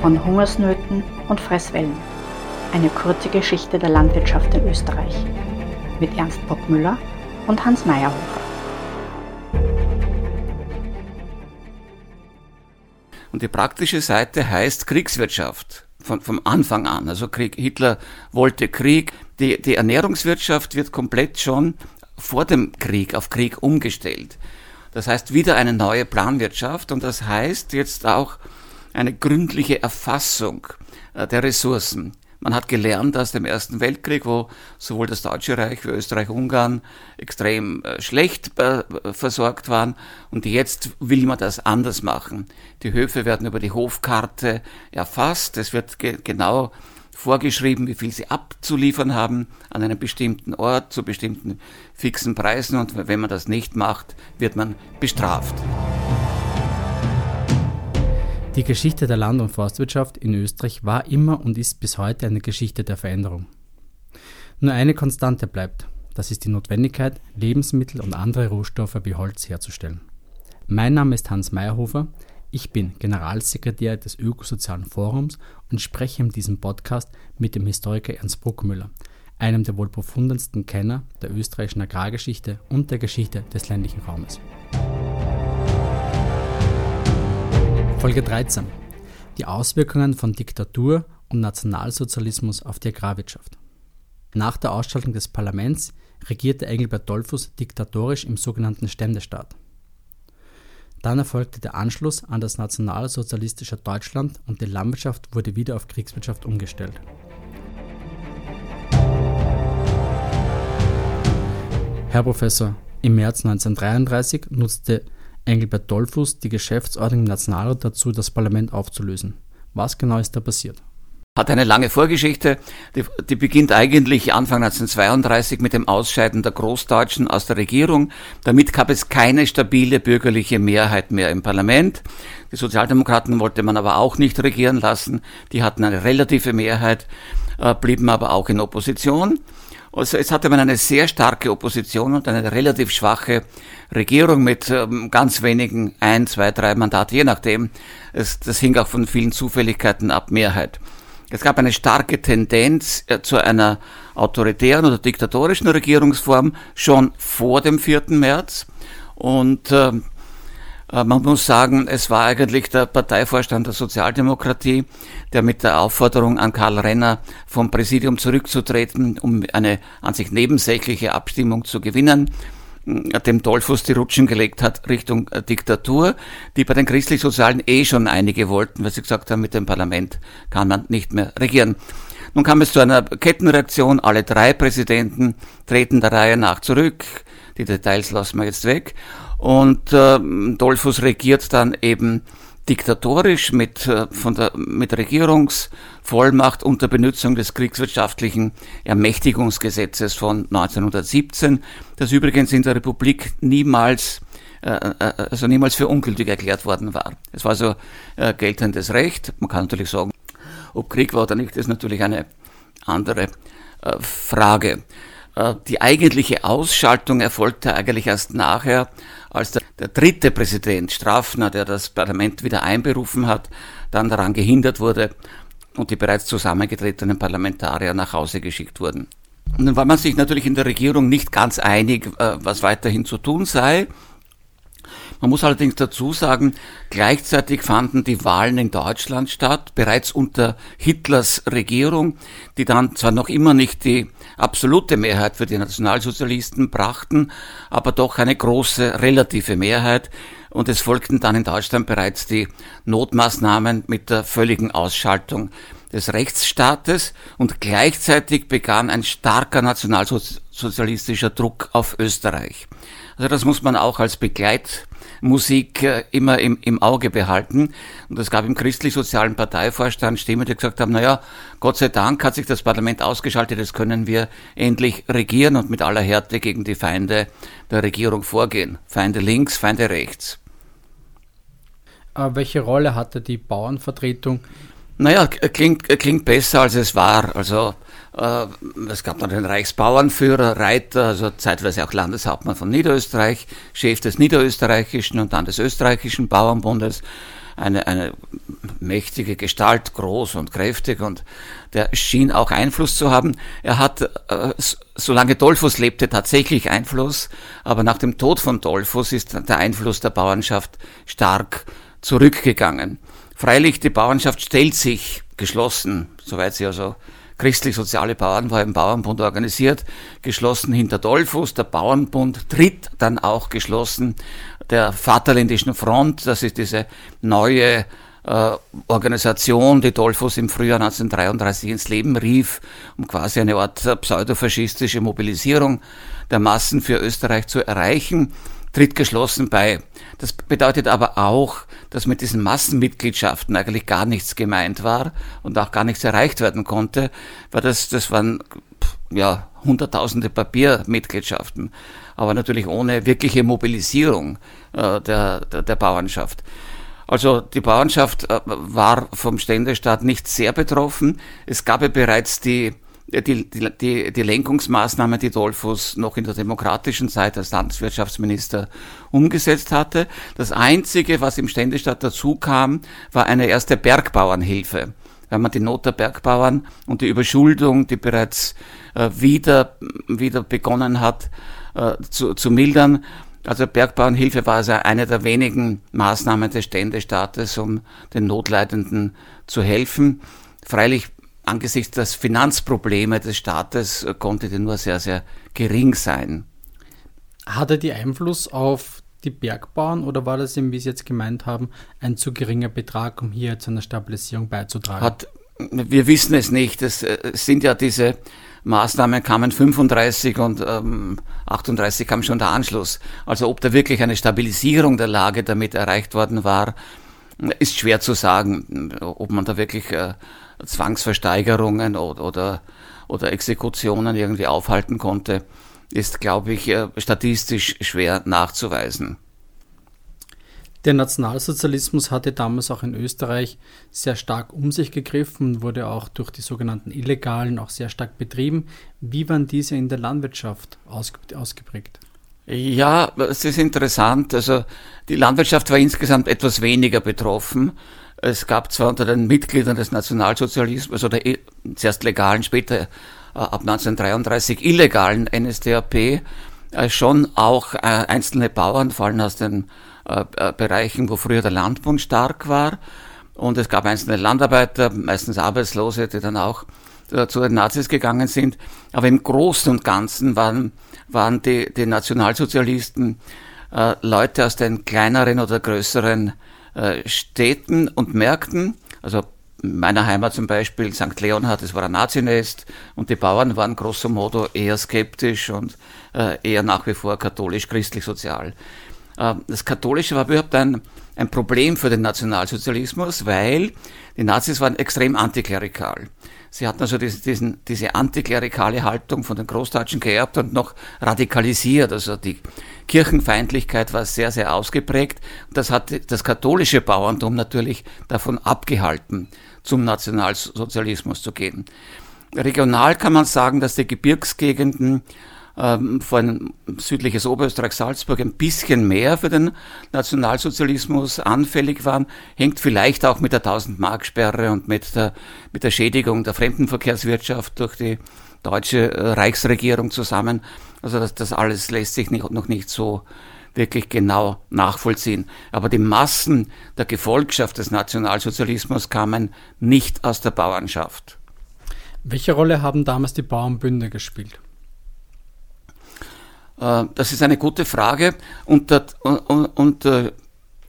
von Hungersnöten und Fresswellen. Eine kurze Geschichte der Landwirtschaft in Österreich mit Ernst Bockmüller und Hans Meyerhofer. Und die praktische Seite heißt Kriegswirtschaft. Von, vom Anfang an. Also Krieg, Hitler wollte Krieg. Die, die Ernährungswirtschaft wird komplett schon vor dem Krieg auf Krieg umgestellt. Das heißt wieder eine neue Planwirtschaft und das heißt jetzt auch eine gründliche Erfassung äh, der Ressourcen. Man hat gelernt aus dem Ersten Weltkrieg, wo sowohl das Deutsche Reich wie Österreich-Ungarn extrem äh, schlecht äh, versorgt waren. Und jetzt will man das anders machen. Die Höfe werden über die Hofkarte erfasst. Es wird genau vorgeschrieben, wie viel sie abzuliefern haben an einem bestimmten Ort zu bestimmten fixen Preisen. Und wenn man das nicht macht, wird man bestraft. Die Geschichte der Land- und Forstwirtschaft in Österreich war immer und ist bis heute eine Geschichte der Veränderung. Nur eine Konstante bleibt, das ist die Notwendigkeit, Lebensmittel und andere Rohstoffe wie Holz herzustellen. Mein Name ist Hans Meyerhofer, ich bin Generalsekretär des Ökosozialen Forums und spreche in diesem Podcast mit dem Historiker Ernst Bruckmüller, einem der wohl profundensten Kenner der österreichischen Agrargeschichte und der Geschichte des ländlichen Raumes. Folge 13. Die Auswirkungen von Diktatur und Nationalsozialismus auf die Agrarwirtschaft. Nach der Ausschaltung des Parlaments regierte Engelbert Dollfuß diktatorisch im sogenannten Ständestaat. Dann erfolgte der Anschluss an das nationalsozialistische Deutschland und die Landwirtschaft wurde wieder auf Kriegswirtschaft umgestellt. Herr Professor, im März 1933 nutzte Engelbert Dollfuß die Geschäftsordnung im Nationalrat dazu, das Parlament aufzulösen. Was genau ist da passiert? Hat eine lange Vorgeschichte, die, die, beginnt eigentlich Anfang 1932 mit dem Ausscheiden der Großdeutschen aus der Regierung. Damit gab es keine stabile bürgerliche Mehrheit mehr im Parlament. Die Sozialdemokraten wollte man aber auch nicht regieren lassen. Die hatten eine relative Mehrheit, äh, blieben aber auch in Opposition. Also es hatte man eine sehr starke Opposition und eine relativ schwache Regierung mit ähm, ganz wenigen ein, zwei, drei Mandate, je nachdem. Das hing auch von vielen Zufälligkeiten ab, Mehrheit. Es gab eine starke Tendenz äh, zu einer autoritären oder diktatorischen Regierungsform schon vor dem 4. März. Und äh, äh, man muss sagen, es war eigentlich der Parteivorstand der Sozialdemokratie, der mit der Aufforderung an Karl Renner vom Präsidium zurückzutreten, um eine an sich nebensächliche Abstimmung zu gewinnen, äh, dem Dollfuß die Rutschen gelegt hat Richtung äh, Diktatur, die bei den christlich-sozialen eh schon einige wollten, weil sie gesagt haben, mit dem Parlament kann man nicht mehr regieren. Nun kam es zu einer Kettenreaktion. Alle drei Präsidenten treten der Reihe nach zurück. Die Details lassen wir jetzt weg. Und äh, Dollfuß regiert dann eben diktatorisch mit, äh, von der, mit Regierungsvollmacht unter Benutzung des kriegswirtschaftlichen Ermächtigungsgesetzes von 1917, das übrigens in der Republik niemals äh, äh, also niemals für ungültig erklärt worden war. Es war also äh, geltendes Recht. Man kann natürlich sagen, ob Krieg war oder nicht, ist natürlich eine andere äh, Frage. Äh, die eigentliche Ausschaltung erfolgte eigentlich erst nachher, als der, der, dritte Präsident Strafner, der das Parlament wieder einberufen hat, dann daran gehindert wurde und die bereits zusammengetretenen Parlamentarier nach Hause geschickt wurden. Und dann war man sich natürlich in der Regierung nicht ganz einig, äh, was weiterhin zu tun sei. Man muss allerdings dazu sagen, gleichzeitig fanden die Wahlen in Deutschland statt, bereits unter Hitlers Regierung, die dann zwar noch immer nicht die absolute Mehrheit für die Nationalsozialisten brachten, aber doch eine große relative Mehrheit. Und es folgten dann in Deutschland bereits die Notmaßnahmen mit der völligen Ausschaltung des Rechtsstaates und gleichzeitig begann ein starker nationalsozialistischer Druck auf Österreich. Also das muss man auch als Begleitmusik äh, immer im, im Auge behalten. Und es gab im christlich-sozialen Parteivorstand Stimmen, die gesagt haben, naja, Gott sei Dank hat sich das Parlament ausgeschaltet, jetzt können wir endlich regieren und mit aller Härte gegen die Feinde der Regierung vorgehen. Feinde links, Feinde rechts. Aber welche Rolle hatte die Bauernvertretung? Naja, klingt, klingt besser als es war. Also äh, es gab dann den Reichsbauernführer, Reiter, also zeitweise auch Landeshauptmann von Niederösterreich, Chef des niederösterreichischen und dann des österreichischen Bauernbundes. eine, eine mächtige Gestalt, groß und kräftig und der schien auch Einfluss zu haben. Er hat, äh, solange Dollfuss lebte, tatsächlich Einfluss, aber nach dem Tod von Dollfuss ist der Einfluss der Bauernschaft stark zurückgegangen. Freilich, die Bauernschaft stellt sich geschlossen, soweit sie also christlich-soziale Bauern war im Bauernbund organisiert, geschlossen hinter Dollfuss. Der Bauernbund tritt dann auch geschlossen der Vaterländischen Front, das ist diese neue äh, Organisation, die Dollfuss im Frühjahr 1933 ins Leben rief, um quasi eine Art pseudofaschistische Mobilisierung der Massen für Österreich zu erreichen, tritt geschlossen bei. Das bedeutet aber auch, dass mit diesen Massenmitgliedschaften eigentlich gar nichts gemeint war und auch gar nichts erreicht werden konnte, weil das, das waren ja, hunderttausende Papiermitgliedschaften, aber natürlich ohne wirkliche Mobilisierung äh, der, der, der Bauernschaft. Also die Bauernschaft äh, war vom Ständestaat nicht sehr betroffen. Es gab ja bereits die, die, die, die Lenkungsmaßnahmen, die Dolphus noch in der demokratischen Zeit als Landwirtschaftsminister umgesetzt hatte. Das Einzige, was im Ständestaat dazu kam, war eine erste Bergbauernhilfe. Wenn man die Not der Bergbauern und die Überschuldung, die bereits äh, wieder, wieder begonnen hat, äh, zu, zu mildern, also Bergbauernhilfe war also eine der wenigen Maßnahmen des Ständestaates, um den Notleidenden zu helfen. Freilich angesichts des Finanzprobleme des Staates konnte die nur sehr, sehr gering sein. Hatte die Einfluss auf die Bergbauern oder war das eben, wie Sie jetzt gemeint haben, ein zu geringer Betrag, um hier zu einer Stabilisierung beizutragen? Hat, wir wissen es nicht. Es, es sind ja diese Maßnahmen kamen 35 und ähm, 38 kam schon der Anschluss. Also ob da wirklich eine Stabilisierung der Lage damit erreicht worden war, ist schwer zu sagen. Ob man da wirklich äh, Zwangsversteigerungen oder, oder, oder Exekutionen irgendwie aufhalten konnte, ist, glaube ich, äh, statistisch schwer nachzuweisen. Der Nationalsozialismus hatte damals auch in Österreich sehr stark um sich gegriffen und wurde auch durch die sogenannten Illegalen auch sehr stark betrieben. Wie waren diese in der Landwirtschaft ausgeprägt? Ja, es ist interessant. Also die Landwirtschaft war insgesamt etwas weniger betroffen. Es gab zwar unter den Mitgliedern des Nationalsozialismus oder zuerst legalen, später äh, ab 1933 illegalen NSDAP äh, schon auch äh, einzelne Bauern, vor allem aus den Bereichen, wo früher der Landbund stark war. Und es gab einzelne Landarbeiter, meistens Arbeitslose, die dann auch zu den Nazis gegangen sind. Aber im Großen und Ganzen waren, waren die, die Nationalsozialisten Leute aus den kleineren oder größeren äh, Städten und Märkten. Also in meiner Heimat zum Beispiel, St. Leonhard, das war ein Nazinest und die Bauern waren grosso modo eher skeptisch und äh, eher nach wie vor katholisch-christlich-sozial. Äh, das Katholische war überhaupt ein, ein Problem für den Nationalsozialismus, weil die Nazis waren extrem antiklerikal. Sie hatten also diese, diesen, diese antiklerikale Haltung von den Großdeutschen geerbt und noch radikalisiert. Also die Kirchenfeindlichkeit war sehr, sehr ausgeprägt. Das hat das katholische Bauerntum natürlich davon abgehalten, zum Nationalsozialismus zu gehen. Regional kann man sagen, dass die Gebirgsgegenden ähm, vor allem südliches Oberösterreich, Salzburg, ein bisschen mehr für den Nationalsozialismus anfällig waren, hängt vielleicht auch mit der 1000-Mark-Sperre und mit der, mit der Schädigung der Fremdenverkehrswirtschaft durch die deutsche äh, Reichsregierung zusammen. Also das, das alles lässt sich nicht, noch nicht so wirklich genau nachvollziehen. Aber die Massen der Gefolgschaft des Nationalsozialismus kamen nicht aus der Bauernschaft. Welche Rolle haben damals die Bauernbünde gespielt? Äh, das ist eine gute Frage und, der, und, und der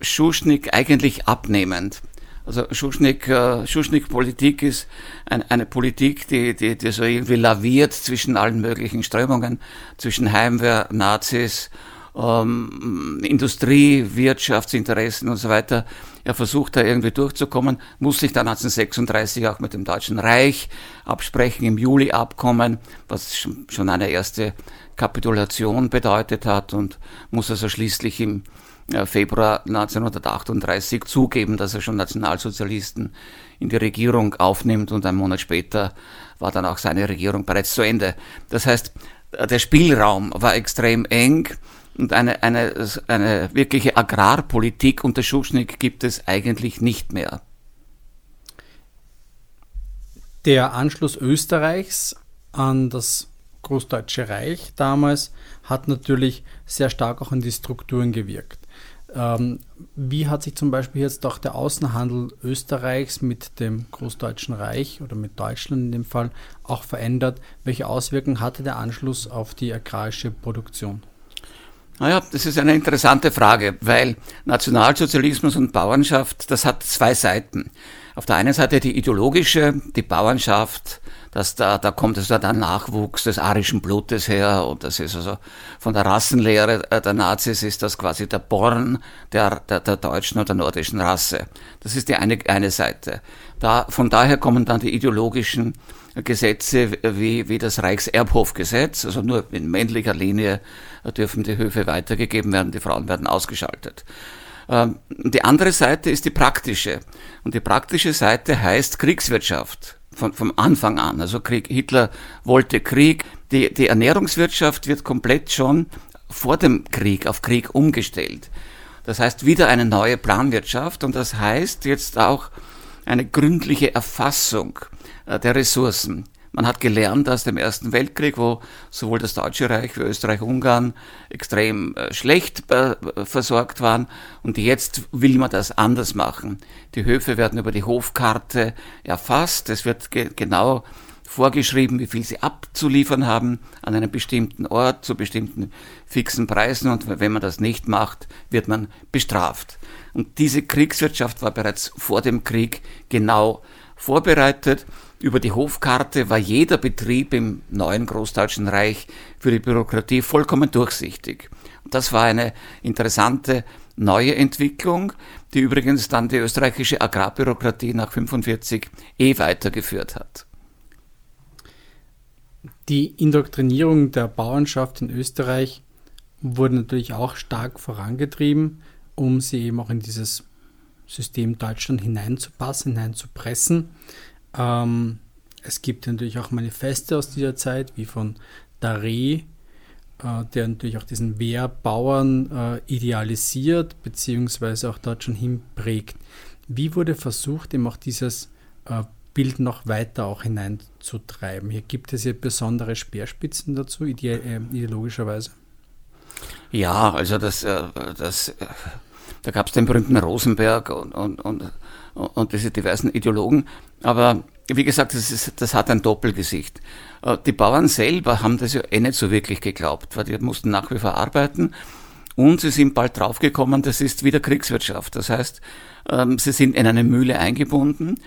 Schuschnigg eigentlich abnehmend. Also Schuschnigg, äh, Schuschnigg-Politik ist ein, eine Politik, die, die, die so irgendwie laviert zwischen allen möglichen Strömungen, zwischen Heimwehr, Nazis, ähm, Industrie, Wirtschaftsinteressen und so weiter. Er versucht da irgendwie durchzukommen, muss sich dann 1936 auch mit dem Deutschen Reich absprechen, im Juli-Abkommen, was schon eine erste Kapitulation bedeutet hat und muss also schließlich im äh, Februar 1938 zugeben, dass er schon Nationalsozialisten in die Regierung aufnimmt und einen Monat später war dann auch seine Regierung bereits zu Ende. Das heißt, der Spielraum war extrem eng. Und eine, eine, eine wirkliche Agrarpolitik unter Schuschnigg gibt es eigentlich nicht mehr. Der Anschluss Österreichs an das Großdeutsche Reich damals hat natürlich sehr stark auch an die Strukturen gewirkt. Ähm, wie hat sich zum Beispiel jetzt auch der Außenhandel Österreichs mit dem Großdeutschen Reich oder mit Deutschland in dem Fall auch verändert? Welche Auswirkungen hatte der Anschluss auf die agrarische Produktion? Naja, das ist eine interessante Frage, weil Nationalsozialismus und Bauernschaft, das hat zwei Seiten. Auf der einen Seite die ideologische, die Bauernschaft, dass da, da kommt also der Nachwuchs des arischen Blutes her und das ist also von der Rassenlehre äh, der Nazis ist das quasi der Born der, der, der deutschen oder nordischen Rasse. Das ist die eine, eine Seite. Da, von daher kommen dann die ideologischen Gesetze wie, wie das Reichserbhofgesetz, also nur in männlicher Linie dürfen die Höfe weitergegeben werden, die Frauen werden ausgeschaltet. Ähm, die andere Seite ist die praktische. Und die praktische Seite heißt Kriegswirtschaft von, vom Anfang an. Also Krieg, Hitler wollte Krieg. Die, die Ernährungswirtschaft wird komplett schon vor dem Krieg auf Krieg umgestellt. Das heißt wieder eine neue Planwirtschaft und das heißt jetzt auch eine gründliche Erfassung der Ressourcen. Man hat gelernt aus dem Ersten Weltkrieg, wo sowohl das Deutsche Reich wie Österreich-Ungarn extrem äh, schlecht äh, versorgt waren. Und jetzt will man das anders machen. Die Höfe werden über die Hofkarte erfasst. Es wird ge genau vorgeschrieben, wie viel sie abzuliefern haben an einem bestimmten Ort zu bestimmten fixen Preisen. Und wenn man das nicht macht, wird man bestraft. Und diese Kriegswirtschaft war bereits vor dem Krieg genau vorbereitet. Über die Hofkarte war jeder Betrieb im neuen Großdeutschen Reich für die Bürokratie vollkommen durchsichtig. Das war eine interessante neue Entwicklung, die übrigens dann die österreichische Agrarbürokratie nach 45 eh weitergeführt hat. Die Indoktrinierung der Bauernschaft in Österreich wurde natürlich auch stark vorangetrieben, um sie eben auch in dieses System Deutschland hineinzupassen, hineinzupressen. Ähm, es gibt natürlich auch Manifeste aus dieser Zeit, wie von Daré, äh, der natürlich auch diesen Wehrbauern äh, idealisiert, beziehungsweise auch dort schon hinprägt. Wie wurde versucht, eben auch dieses äh, Bild noch weiter auch hineinzutreiben? Hier gibt es ja besondere Speerspitzen dazu, äh, ideologischerweise. Ja, also das, äh, das äh, da gab es den berühmten Rosenberg und, und, und, und diese diversen Ideologen. Aber wie gesagt, das, ist, das hat ein Doppelgesicht. Äh, die Bauern selber haben das ja eh nicht so wirklich geglaubt, weil die mussten nach wie vor arbeiten. Und sie sind bald draufgekommen, das ist wieder Kriegswirtschaft. Das heißt, ähm, sie sind in eine Mühle eingebunden.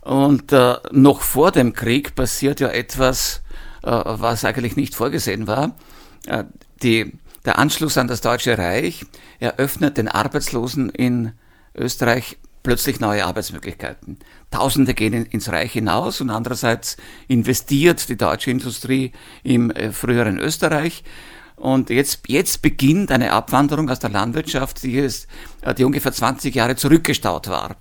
Und äh, noch vor dem Krieg passiert ja etwas, äh, was eigentlich nicht vorgesehen war. Die der Anschluss an das Deutsche Reich eröffnet den Arbeitslosen in Österreich plötzlich neue Arbeitsmöglichkeiten. Tausende gehen ins Reich hinaus und andererseits investiert die deutsche Industrie im äh, früheren Österreich. Und jetzt, jetzt beginnt eine Abwanderung aus der Landwirtschaft, die, ist, äh, die ungefähr 20 Jahre zurückgestaut war.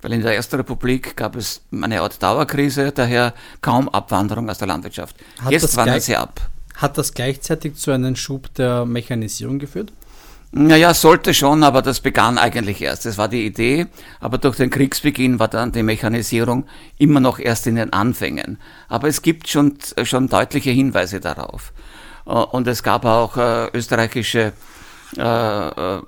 Weil in der Ersten Republik gab es eine Art Dauerkrise, daher kaum Abwanderung aus der Landwirtschaft. Hat jetzt wandern sie ab. Hat das gleichzeitig zu einem Schub der Mechanisierung geführt? Naja, sollte schon, aber das begann eigentlich erst. Das war die Idee, aber durch den Kriegsbeginn war dann die Mechanisierung immer noch erst in den Anfängen. Aber es gibt schon, schon deutliche Hinweise darauf. Äh, und es gab auch äh, österreichische äh, äh,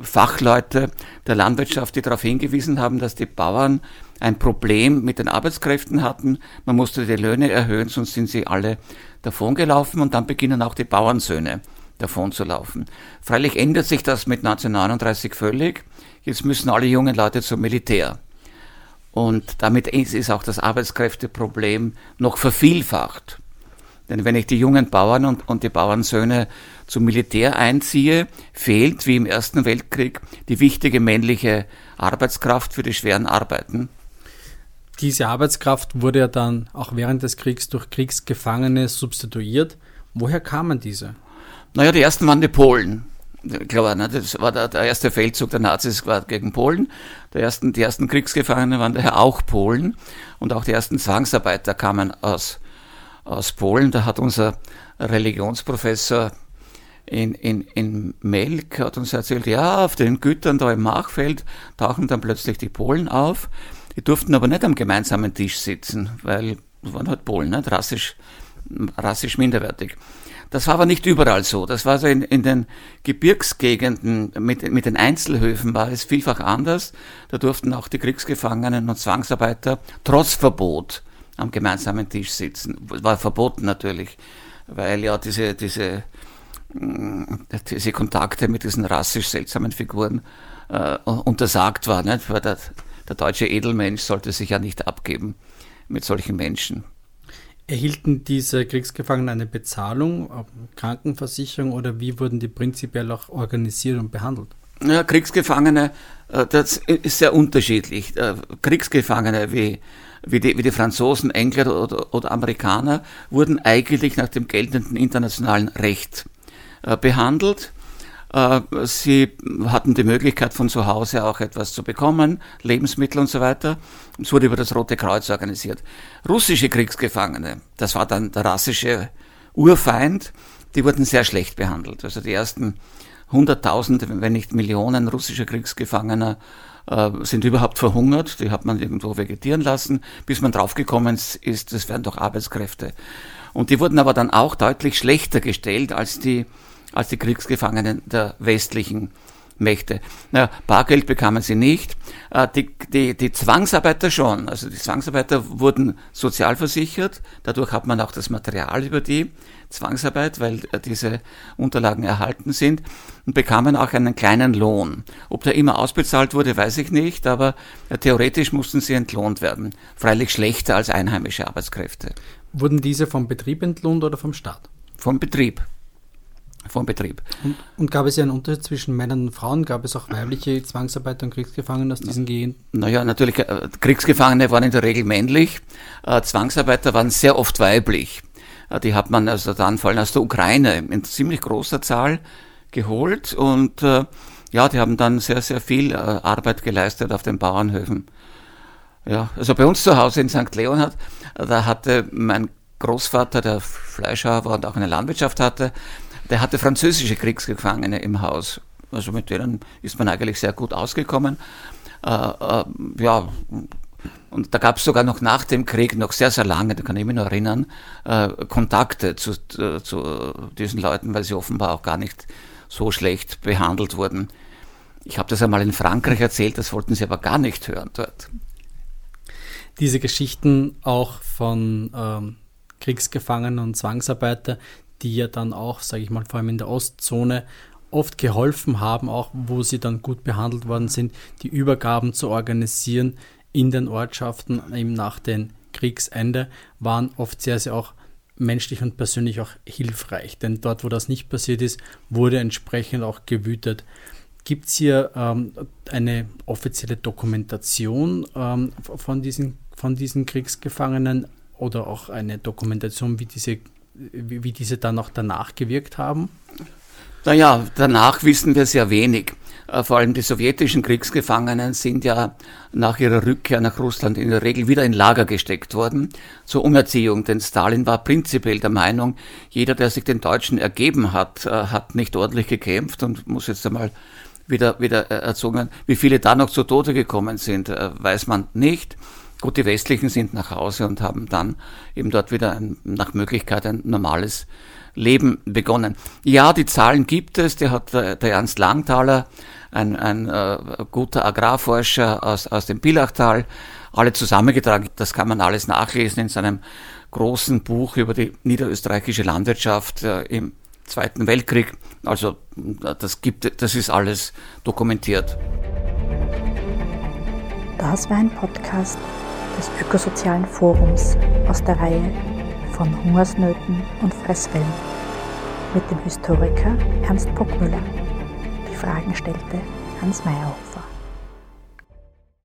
Fachleute der Landwirtschaft, die darauf hingewiesen haben, dass die Bauern ein Problem mit den Arbeitskräften hatten. Man musste die Löhne erhöhen, sonst sind sie alle davongelaufen und dann beginnen auch die Bauernsöhne davon zu laufen. Freilich ändert sich das mit 1939 völlig. Jetzt müssen alle jungen Leute zum Militär. Und damit ist auch das Arbeitskräfteproblem noch vervielfacht. Denn wenn ich die jungen Bauern und, und die Bauernsöhne zum Militär einziehe, fehlt, wie im Ersten Weltkrieg, die wichtige männliche Arbeitskraft für die schweren Arbeiten. Diese Arbeitskraft wurde ja dann auch während des Kriegs durch Kriegsgefangene substituiert. Woher kamen diese? Naja, die ersten waren die Polen. Klar, ne, das war der, der, erste Feldzug der Nazis war gegen Polen. Der ersten, die ersten Kriegsgefangenen waren daher auch Polen. Und auch die ersten Zwangsarbeiter kamen aus, aus Polen. Da hat unser Religionsprofessor in, in, in Melk hat uns erzählt, ja, auf den Gütern da im Machfeld tauchen dann plötzlich die Polen auf. Die durften aber nicht am gemeinsamen Tisch sitzen, weil das waren halt Polen, nicht? Rassisch, rassisch minderwertig. Das war aber nicht überall so. Das war so in, in den Gebirgsgegenden mit, mit den Einzelhöfen war es vielfach anders. Da durften auch die Kriegsgefangenen und Zwangsarbeiter trotz Verbot am gemeinsamen Tisch sitzen. War verboten natürlich, weil ja diese, diese, diese Kontakte mit diesen rassisch seltsamen Figuren äh, untersagt waren. Nicht? Weil der, der deutsche Edelmensch sollte sich ja nicht abgeben mit solchen Menschen. Erhielten diese Kriegsgefangenen eine Bezahlung, Krankenversicherung oder wie wurden die prinzipiell auch organisiert und behandelt? Ja, Kriegsgefangene, äh, das ist sehr unterschiedlich. Äh, Kriegsgefangene wie, wie, die, wie die Franzosen, Engländer oder, oder Amerikaner wurden eigentlich nach dem geltenden internationalen Recht behandelt. Äh, sie hatten die Möglichkeit von zu Hause auch etwas zu bekommen, Lebensmittel und so weiter. Es wurde über das Rote Kreuz organisiert. Russische Kriegsgefangene, das war dann der rassische Urfeind, die wurden sehr schlecht behandelt. Also die ersten Hunderttausende, wenn nicht Millionen russischer Kriegsgefangener äh, sind überhaupt verhungert. Die hat man irgendwo vegetieren lassen, bis man draufgekommen ist, das wären doch Arbeitskräfte. Und die wurden aber dann auch deutlich schlechter gestellt als die als die Kriegsgefangenen der westlichen Mächte. Naja, Bargeld bekamen sie nicht, äh, die, die, die Zwangsarbeiter schon. Also die Zwangsarbeiter wurden sozialversichert, dadurch hat man auch das Material über die Zwangsarbeit, weil äh, diese Unterlagen erhalten sind und bekamen auch einen kleinen Lohn. Ob der immer ausbezahlt wurde, weiß ich nicht, aber äh, theoretisch mussten sie entlohnt werden. Freilich schlechter als einheimische Arbeitskräfte. Wurden diese vom Betrieb entlohnt oder vom Staat? Vom Betrieb vom Betrieb. Und, und, gab es ja einen Unterschied zwischen Männern und Frauen? Gab es auch weibliche Zwangsarbeiter und Kriegsgefangene aus diesen Gegenden? Naja, natürlich, äh, Kriegsgefangene waren in der Regel männlich, äh, Zwangsarbeiter waren sehr oft weiblich. Äh, die hat man also dann vor allem aus der Ukraine in ziemlich großer Zahl geholt und ja, die haben dann sehr, sehr viel Arbeit geleistet auf den Bauernhöfen. Ja, also bei uns zu Hause in St. Leonhard, da hatte mein Großvater, der Fleischer war und auch eine Landwirtschaft hatte, der hatte französische Kriegsgefangene im Haus. Also mit denen ist man eigentlich sehr gut ausgekommen. Äh, äh, ja, und da gab es sogar noch nach dem Krieg, noch sehr, sehr lange, da kann ich mich noch erinnern, äh, Kontakte zu, zu diesen Leuten, weil sie offenbar auch gar nicht so schlecht behandelt wurden. Ich habe das einmal in Frankreich erzählt, das wollten sie aber gar nicht hören dort. Diese Geschichten auch von ähm, Kriegsgefangenen und Zwangsarbeiter, die ja dann auch, sage ich mal, vor allem in der Ostzone oft geholfen haben, auch wo sie dann gut behandelt worden sind, die Übergaben zu organisieren in den Ortschaften eben nach dem Kriegsende, waren oft sehr, sehr auch menschlich und persönlich auch hilfreich. Denn dort, wo das nicht passiert ist, wurde entsprechend auch gewütet. Gibt es hier ähm, eine offizielle Dokumentation ähm, von, diesen, von diesen Kriegsgefangenen oder auch eine Dokumentation, wie diese wie, wie diese dann noch danach gewirkt haben? Naja, danach wissen wir sehr wenig. Äh, vor allem die sowjetischen Kriegsgefangenen sind ja nach ihrer Rückkehr nach Russland in der Regel wieder in Lager gesteckt worden zur Umerziehung. Denn Stalin war prinzipiell der Meinung, jeder, der sich den Deutschen ergeben hat, äh, hat nicht ordentlich gekämpft und muss jetzt einmal wieder, wieder äh, erzogen. Wie viele da noch zu Tode gekommen sind, weiß man nicht. Gut, die Westlichen sind nach Hause und haben dann eben dort wieder ein, nach Möglichkeit ein normales Leben begonnen. Ja, die Zahlen gibt es. Der hat der, der Ernst Langthaler, ein, ein äh, guter Agrarforscher aus, aus dem Pilachtal, alle zusammengetragen. Das kann man alles nachlesen in seinem großen Buch über die niederösterreichische Landwirtschaft äh, im Zweiten Weltkrieg. Also das gibt, das ist alles dokumentiert. Das war ein Podcast des Ökosozialen Forums aus der Reihe von Hungersnöten und Fresswellen mit dem Historiker Ernst Bockmüller. Die Fragen stellte Hans Meyerhofer.